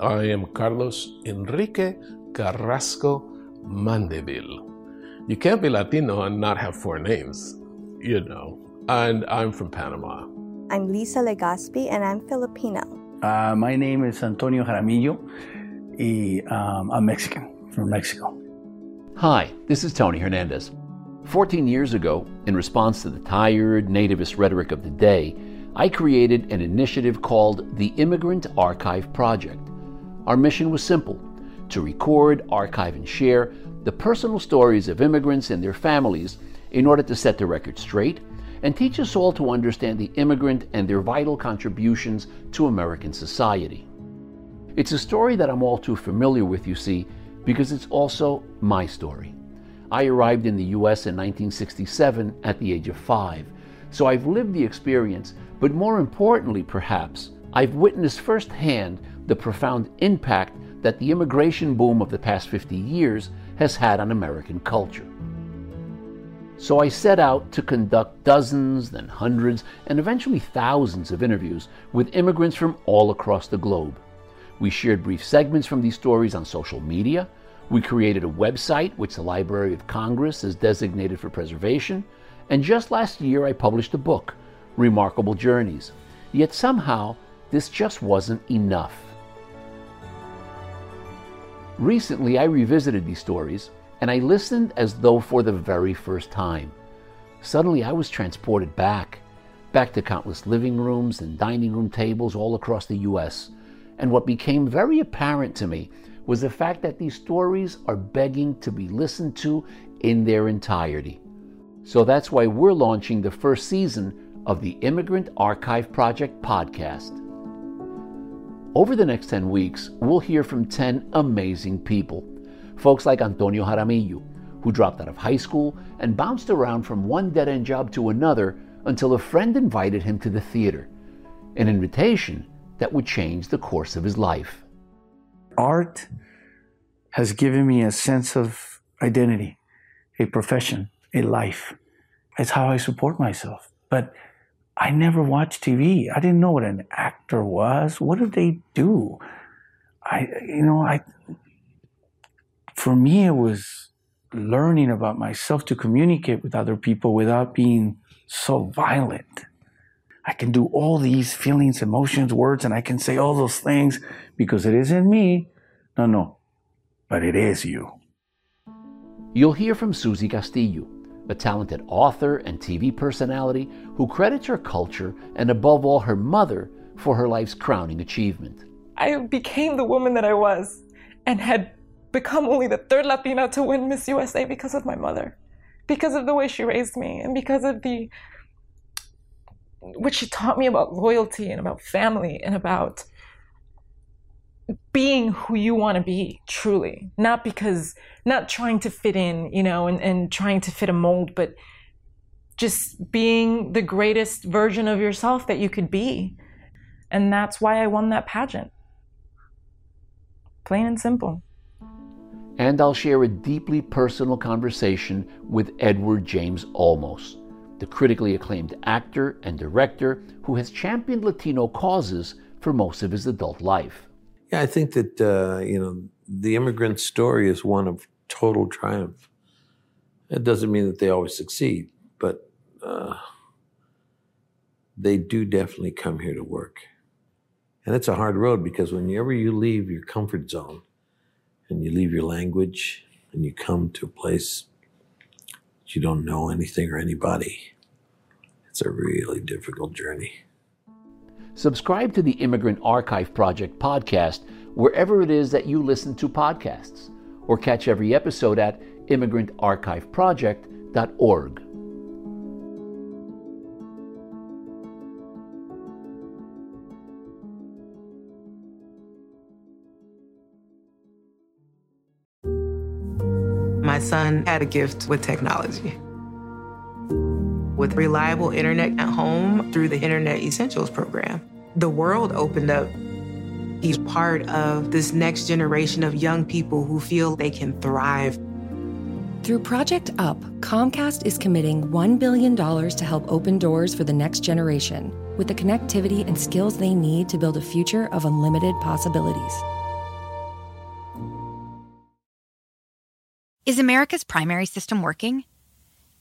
I am Carlos Enrique Carrasco Mandeville. You can't be Latino and not have four names, you know. And I'm from Panama. I'm Lisa Legaspi and I'm Filipino. Uh, my name is Antonio Jaramillo. Y, um, I'm Mexican, from Mexico. Hi, this is Tony Hernandez. 14 years ago, in response to the tired nativist rhetoric of the day, I created an initiative called the Immigrant Archive Project. Our mission was simple to record, archive, and share the personal stories of immigrants and their families in order to set the record straight and teach us all to understand the immigrant and their vital contributions to American society. It's a story that I'm all too familiar with, you see, because it's also my story. I arrived in the US in 1967 at the age of five, so I've lived the experience, but more importantly, perhaps, I've witnessed firsthand the profound impact that the immigration boom of the past 50 years has had on American culture. So I set out to conduct dozens, then hundreds, and eventually thousands of interviews with immigrants from all across the globe. We shared brief segments from these stories on social media. We created a website, which the Library of Congress has designated for preservation. And just last year, I published a book, Remarkable Journeys. Yet somehow, this just wasn't enough. Recently, I revisited these stories and I listened as though for the very first time. Suddenly, I was transported back, back to countless living rooms and dining room tables all across the U.S. And what became very apparent to me was the fact that these stories are begging to be listened to in their entirety. So that's why we're launching the first season of the Immigrant Archive Project podcast. Over the next 10 weeks, we'll hear from 10 amazing people. Folks like Antonio Jaramillo, who dropped out of high school and bounced around from one dead end job to another until a friend invited him to the theater. An invitation that would change the course of his life. Art has given me a sense of identity, a profession, a life. It's how I support myself. But I never watched TV. I didn't know what an actor was. What did they do? I, you know, I, for me, it was learning about myself to communicate with other people without being so violent. I can do all these feelings, emotions, words, and I can say all those things because it isn't me. No, no, but it is you. You'll hear from Susie Castillo, a talented author and TV personality who credits her culture and, above all, her mother for her life's crowning achievement. I became the woman that I was and had become only the third Latina to win Miss USA because of my mother, because of the way she raised me, and because of the what she taught me about loyalty and about family and about being who you want to be truly. Not because not trying to fit in you know and, and trying to fit a mold but just being the greatest version of yourself that you could be. And that's why i won that pageant. Plain and simple. And i'll share a deeply personal conversation with edward james olmos the critically acclaimed actor and director who has championed latino causes for most of his adult life yeah, I think that uh, you know the immigrant story is one of total triumph. It doesn't mean that they always succeed, but uh, they do definitely come here to work. And it's a hard road because whenever you leave your comfort zone and you leave your language and you come to a place you don't know anything or anybody, it's a really difficult journey. Subscribe to the Immigrant Archive Project podcast wherever it is that you listen to podcasts, or catch every episode at immigrantarchiveproject.org. My son had a gift with technology. With reliable internet at home through the Internet Essentials program, the world opened up. He's part of this next generation of young people who feel they can thrive. Through Project UP, Comcast is committing $1 billion to help open doors for the next generation with the connectivity and skills they need to build a future of unlimited possibilities. Is America's primary system working?